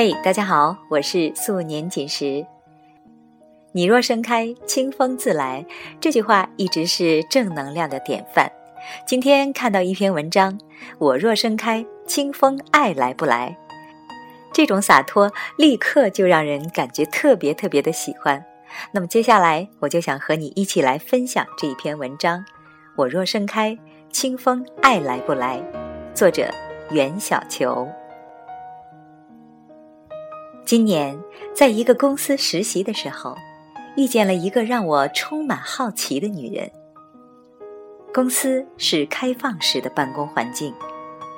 嘿，大家好，我是素年锦时。你若盛开，清风自来。这句话一直是正能量的典范。今天看到一篇文章，我若盛开，清风爱来不来？这种洒脱，立刻就让人感觉特别特别的喜欢。那么接下来，我就想和你一起来分享这一篇文章。我若盛开，清风爱来不来？作者袁小球。今年在一个公司实习的时候，遇见了一个让我充满好奇的女人。公司是开放式的办公环境，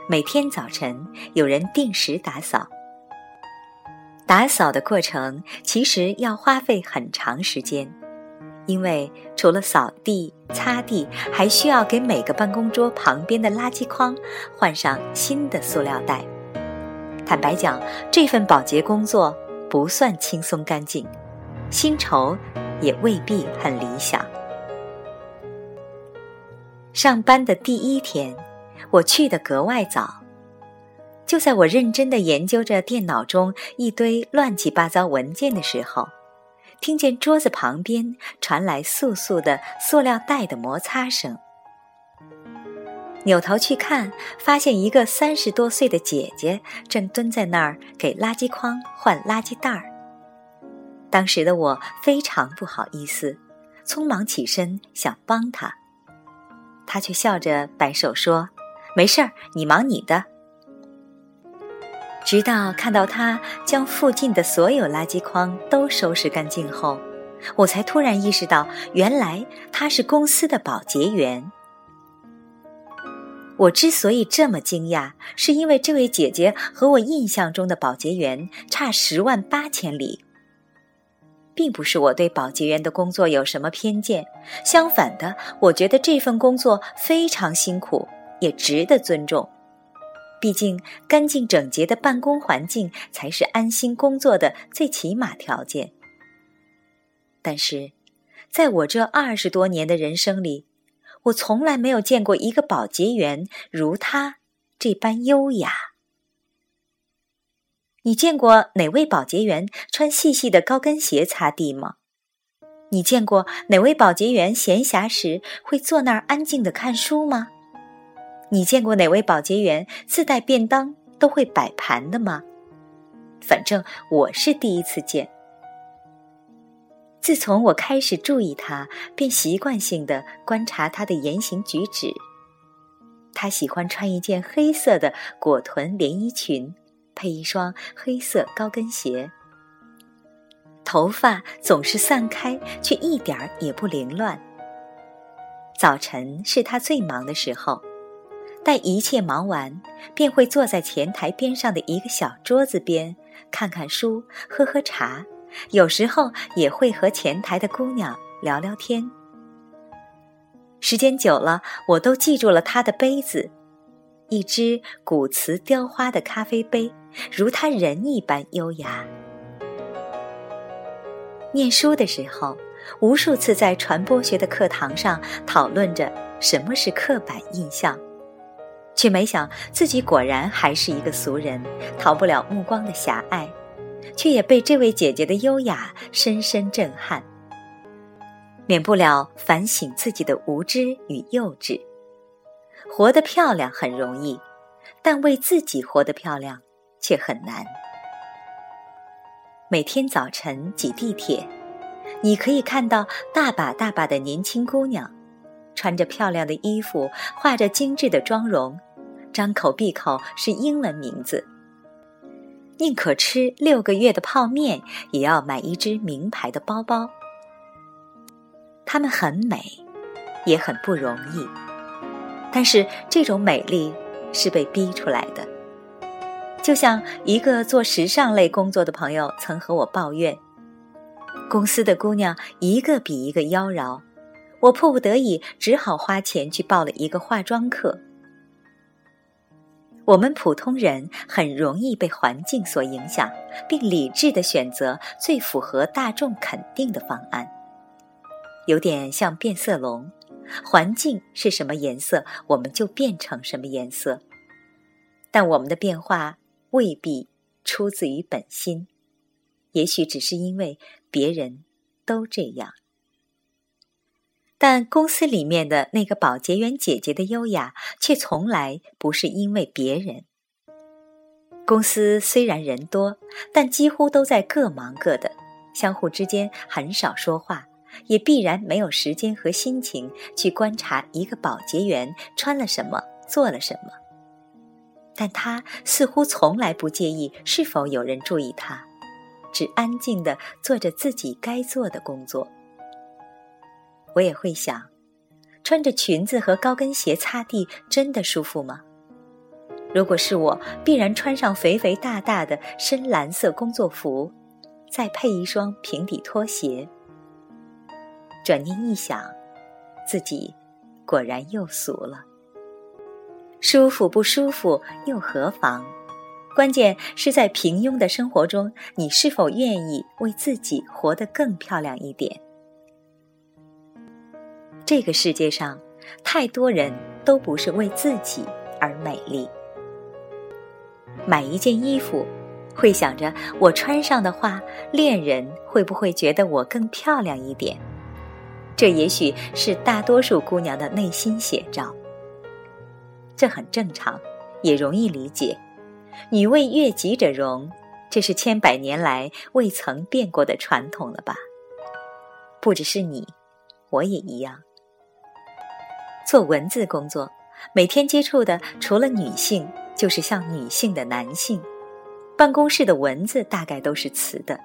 每天早晨有人定时打扫。打扫的过程其实要花费很长时间，因为除了扫地、擦地，还需要给每个办公桌旁边的垃圾筐换上新的塑料袋。坦白讲，这份保洁工作不算轻松干净，薪酬也未必很理想。上班的第一天，我去的格外早。就在我认真的研究着电脑中一堆乱七八糟文件的时候，听见桌子旁边传来簌簌的塑料袋的摩擦声。扭头去看，发现一个三十多岁的姐姐正蹲在那儿给垃圾筐换垃圾袋儿。当时的我非常不好意思，匆忙起身想帮她，她却笑着摆手说：“没事儿，你忙你的。”直到看到她将附近的所有垃圾筐都收拾干净后，我才突然意识到，原来她是公司的保洁员。我之所以这么惊讶，是因为这位姐姐和我印象中的保洁员差十万八千里。并不是我对保洁员的工作有什么偏见，相反的，我觉得这份工作非常辛苦，也值得尊重。毕竟，干净整洁的办公环境才是安心工作的最起码条件。但是，在我这二十多年的人生里，我从来没有见过一个保洁员如他这般优雅。你见过哪位保洁员穿细细的高跟鞋擦地吗？你见过哪位保洁员闲暇时会坐那儿安静的看书吗？你见过哪位保洁员自带便当都会摆盘的吗？反正我是第一次见。自从我开始注意他，便习惯性的观察他的言行举止。他喜欢穿一件黑色的裹臀连衣裙，配一双黑色高跟鞋。头发总是散开，却一点儿也不凌乱。早晨是他最忙的时候，待一切忙完，便会坐在前台边上的一个小桌子边，看看书，喝喝茶。有时候也会和前台的姑娘聊聊天。时间久了，我都记住了她的杯子，一只古瓷雕花的咖啡杯，如她人一般优雅。念书的时候，无数次在传播学的课堂上讨论着什么是刻板印象，却没想自己果然还是一个俗人，逃不了目光的狭隘。却也被这位姐姐的优雅深深震撼，免不了反省自己的无知与幼稚。活得漂亮很容易，但为自己活得漂亮却很难。每天早晨挤地铁，你可以看到大把大把的年轻姑娘，穿着漂亮的衣服，化着精致的妆容，张口闭口是英文名字。宁可吃六个月的泡面，也要买一只名牌的包包。她们很美，也很不容易，但是这种美丽是被逼出来的。就像一个做时尚类工作的朋友曾和我抱怨，公司的姑娘一个比一个妖娆，我迫不得已只好花钱去报了一个化妆课。我们普通人很容易被环境所影响，并理智的选择最符合大众肯定的方案，有点像变色龙，环境是什么颜色，我们就变成什么颜色。但我们的变化未必出自于本心，也许只是因为别人都这样。但公司里面的那个保洁员姐姐的优雅，却从来不是因为别人。公司虽然人多，但几乎都在各忙各的，相互之间很少说话，也必然没有时间和心情去观察一个保洁员穿了什么，做了什么。但他似乎从来不介意是否有人注意他，只安静地做着自己该做的工作。我也会想，穿着裙子和高跟鞋擦地真的舒服吗？如果是我，必然穿上肥肥大大的深蓝色工作服，再配一双平底拖鞋。转念一想，自己果然又俗了。舒服不舒服又何妨？关键是在平庸的生活中，你是否愿意为自己活得更漂亮一点？这个世界上，太多人都不是为自己而美丽。买一件衣服，会想着我穿上的话，恋人会不会觉得我更漂亮一点？这也许是大多数姑娘的内心写照。这很正常，也容易理解。女为悦己者容，这是千百年来未曾变过的传统了吧？不只是你，我也一样。做文字工作，每天接触的除了女性，就是像女性的男性。办公室的文字大概都是词的。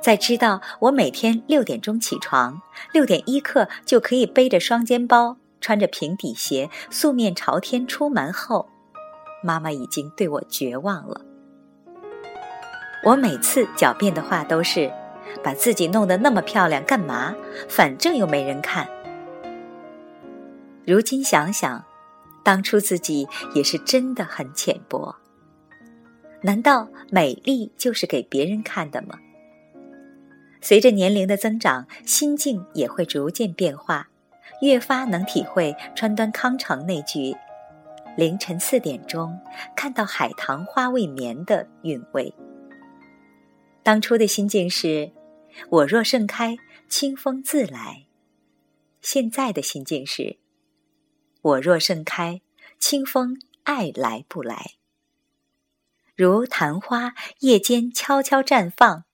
在知道我每天六点钟起床，六点一刻就可以背着双肩包，穿着平底鞋，素面朝天出门后，妈妈已经对我绝望了。我每次狡辩的话都是：把自己弄得那么漂亮干嘛？反正又没人看。如今想想，当初自己也是真的很浅薄。难道美丽就是给别人看的吗？随着年龄的增长，心境也会逐渐变化，越发能体会川端康成那句“凌晨四点钟看到海棠花未眠”的韵味。当初的心境是“我若盛开，清风自来”，现在的心境是。我若盛开，清风爱来不来？如昙花夜间悄悄绽放，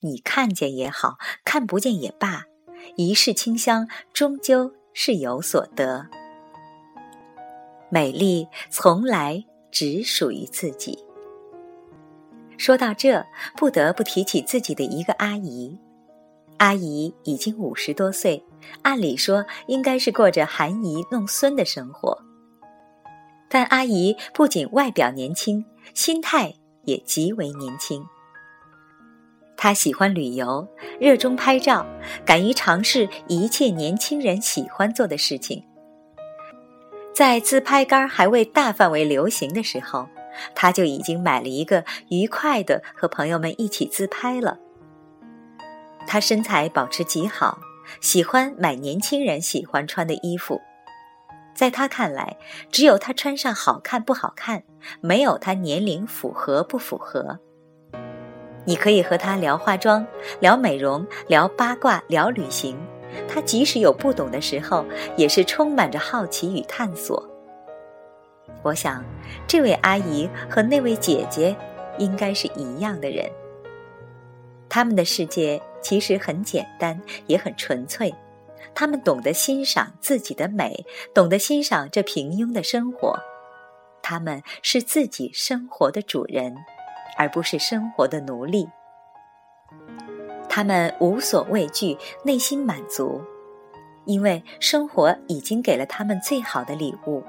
你看见也好看不见也罢，一世清香终究是有所得。美丽从来只属于自己。说到这，不得不提起自己的一个阿姨。阿姨已经五十多岁，按理说应该是过着含饴弄孙的生活。但阿姨不仅外表年轻，心态也极为年轻。她喜欢旅游，热衷拍照，敢于尝试一切年轻人喜欢做的事情。在自拍杆还未大范围流行的时候，她就已经买了一个，愉快的和朋友们一起自拍了。她身材保持极好，喜欢买年轻人喜欢穿的衣服。在她看来，只有她穿上好看不好看，没有她年龄符合不符合。你可以和她聊化妆、聊美容、聊八卦、聊旅行，她即使有不懂的时候，也是充满着好奇与探索。我想，这位阿姨和那位姐姐应该是一样的人。他们的世界。其实很简单，也很纯粹。他们懂得欣赏自己的美，懂得欣赏这平庸的生活。他们是自己生活的主人，而不是生活的奴隶。他们无所畏惧，内心满足，因为生活已经给了他们最好的礼物：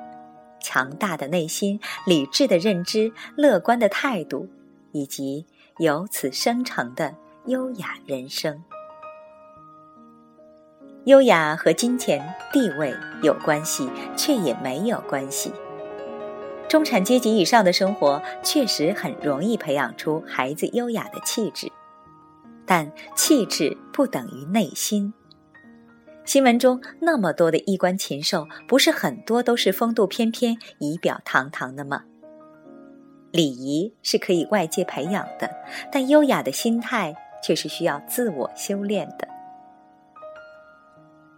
强大的内心、理智的认知、乐观的态度，以及由此生成的。优雅人生，优雅和金钱地位有关系，却也没有关系。中产阶级以上的生活确实很容易培养出孩子优雅的气质，但气质不等于内心。新闻中那么多的衣冠禽兽，不是很多都是风度翩翩、仪表堂堂的吗？礼仪是可以外界培养的，但优雅的心态却是需要自我修炼的。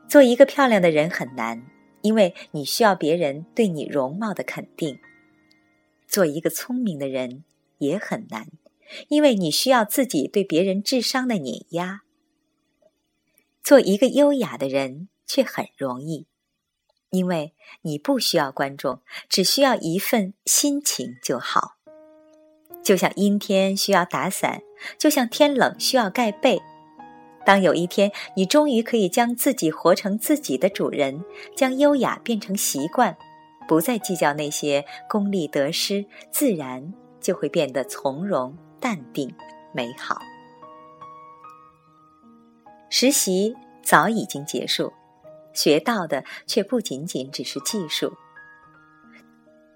做一个漂亮的人很难，因为你需要别人对你容貌的肯定；做一个聪明的人也很难，因为你需要自己对别人智商的碾压。做一个优雅的人却很容易，因为你不需要观众，只需要一份心情就好。就像阴天需要打伞，就像天冷需要盖被。当有一天你终于可以将自己活成自己的主人，将优雅变成习惯，不再计较那些功利得失，自然就会变得从容、淡定、美好。实习早已经结束，学到的却不仅仅只是技术。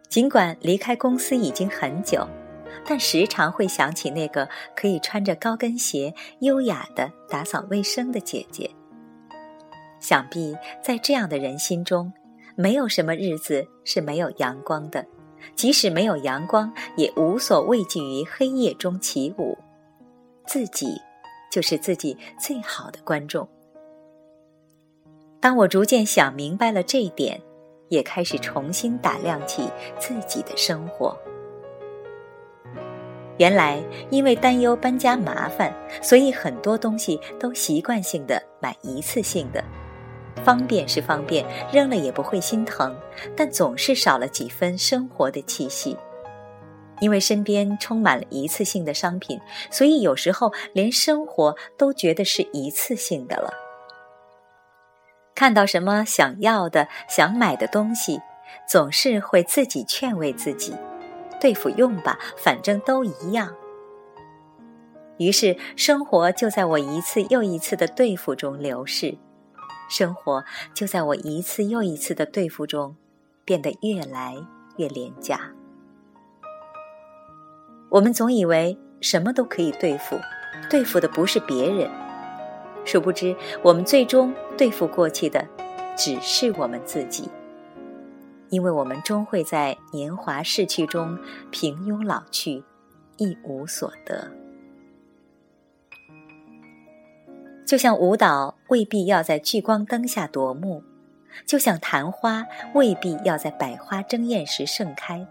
尽管离开公司已经很久。但时常会想起那个可以穿着高跟鞋、优雅的打扫卫生的姐姐。想必在这样的人心中，没有什么日子是没有阳光的，即使没有阳光，也无所畏惧于黑夜中起舞。自己就是自己最好的观众。当我逐渐想明白了这一点，也开始重新打量起自己的生活。原来，因为担忧搬家麻烦，所以很多东西都习惯性的买一次性的。方便是方便，扔了也不会心疼，但总是少了几分生活的气息。因为身边充满了一次性的商品，所以有时候连生活都觉得是一次性的了。看到什么想要的、想买的东西，总是会自己劝慰自己。对付用吧，反正都一样。于是，生活就在我一次又一次的对付中流逝，生活就在我一次又一次的对付中变得越来越廉价。我们总以为什么都可以对付，对付的不是别人，殊不知，我们最终对付过去的只是我们自己。因为我们终会在年华逝去中平庸老去，一无所得。就像舞蹈未必要在聚光灯下夺目，就像昙花未必要在百花争艳时盛开。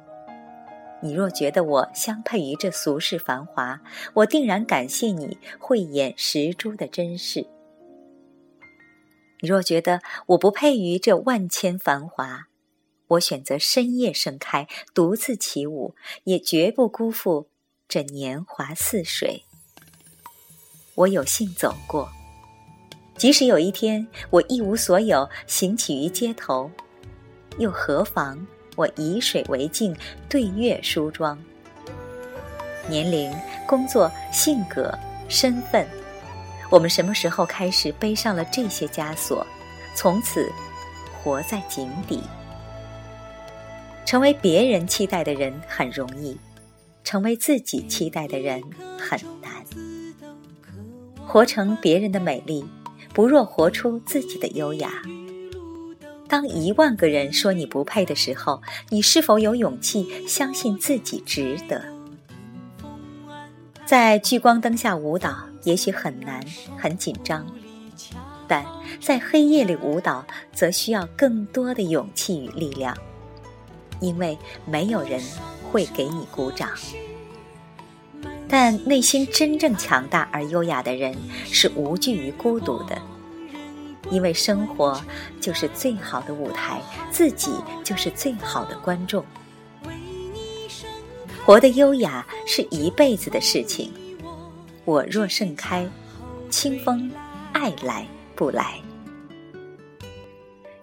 你若觉得我相配于这俗世繁华，我定然感谢你慧眼识珠的珍视。你若觉得我不配于这万千繁华，我选择深夜盛开，独自起舞，也绝不辜负这年华似水。我有幸走过，即使有一天我一无所有，行乞于街头，又何妨？我以水为镜，对月梳妆。年龄、工作、性格、身份，我们什么时候开始背上了这些枷锁，从此活在井底？成为别人期待的人很容易，成为自己期待的人很难。活成别人的美丽，不若活出自己的优雅。当一万个人说你不配的时候，你是否有勇气相信自己值得？在聚光灯下舞蹈，也许很难，很紧张，但在黑夜里舞蹈，则需要更多的勇气与力量。因为没有人会给你鼓掌，但内心真正强大而优雅的人是无惧于孤独的，因为生活就是最好的舞台，自己就是最好的观众。活得优雅是一辈子的事情。我若盛开，清风爱来不来。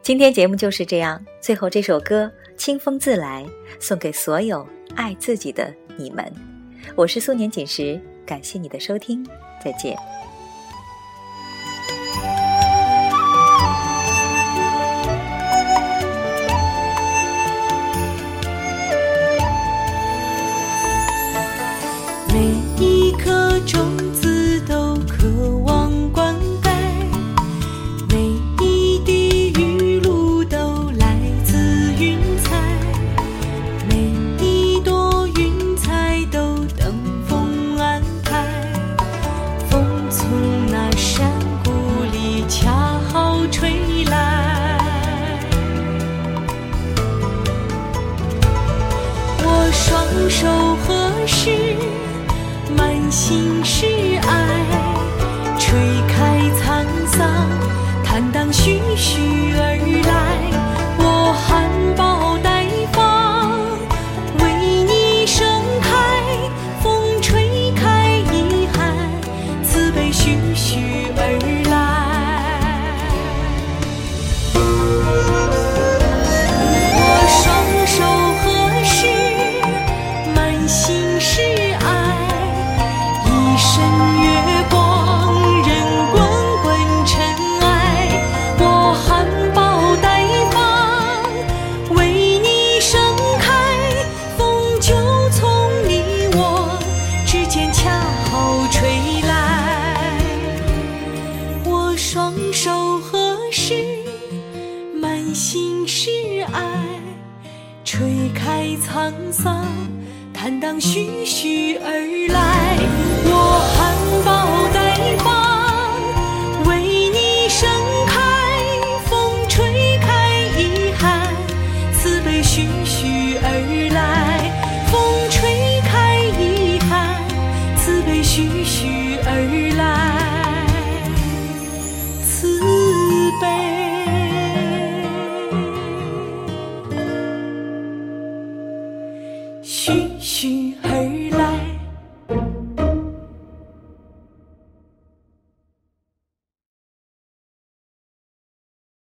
今天节目就是这样，最后这首歌。清风自来送给所有爱自己的你们。我是苏年锦时感谢你的收听再见。每一颗种子